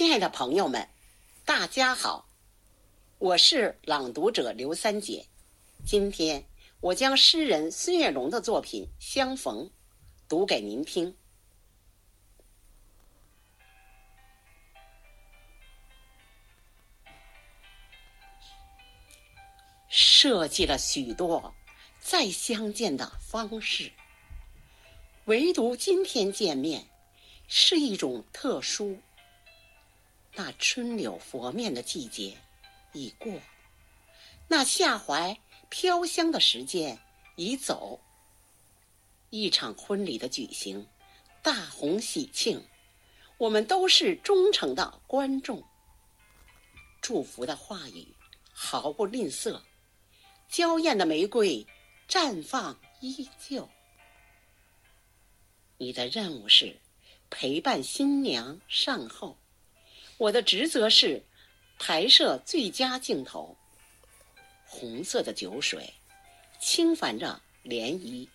亲爱的朋友们，大家好，我是朗读者刘三姐。今天我将诗人孙月龙的作品《相逢》读给您听。设计了许多再相见的方式，唯独今天见面是一种特殊。那春柳拂面的季节已过，那夏槐飘香的时间已走。一场婚礼的举行，大红喜庆，我们都是忠诚的观众。祝福的话语毫不吝啬，娇艳的玫瑰绽放依旧。你的任务是陪伴新娘上后。我的职责是拍摄最佳镜头。红色的酒水轻泛着涟漪，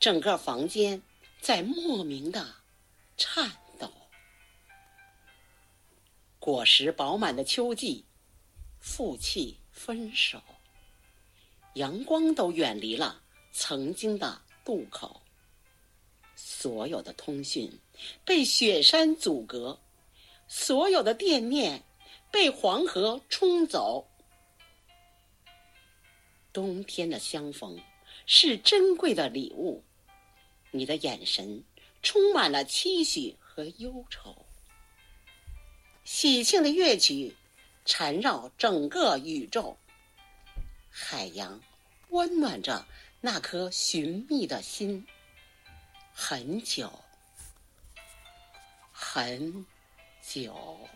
整个房间在莫名的颤抖。果实饱满的秋季，负气分手，阳光都远离了曾经的渡口，所有的通讯被雪山阻隔。所有的惦念被黄河冲走。冬天的相逢是珍贵的礼物，你的眼神充满了期许和忧愁。喜庆的乐曲缠绕整个宇宙，海洋温暖着那颗寻觅的心。很久，很。九。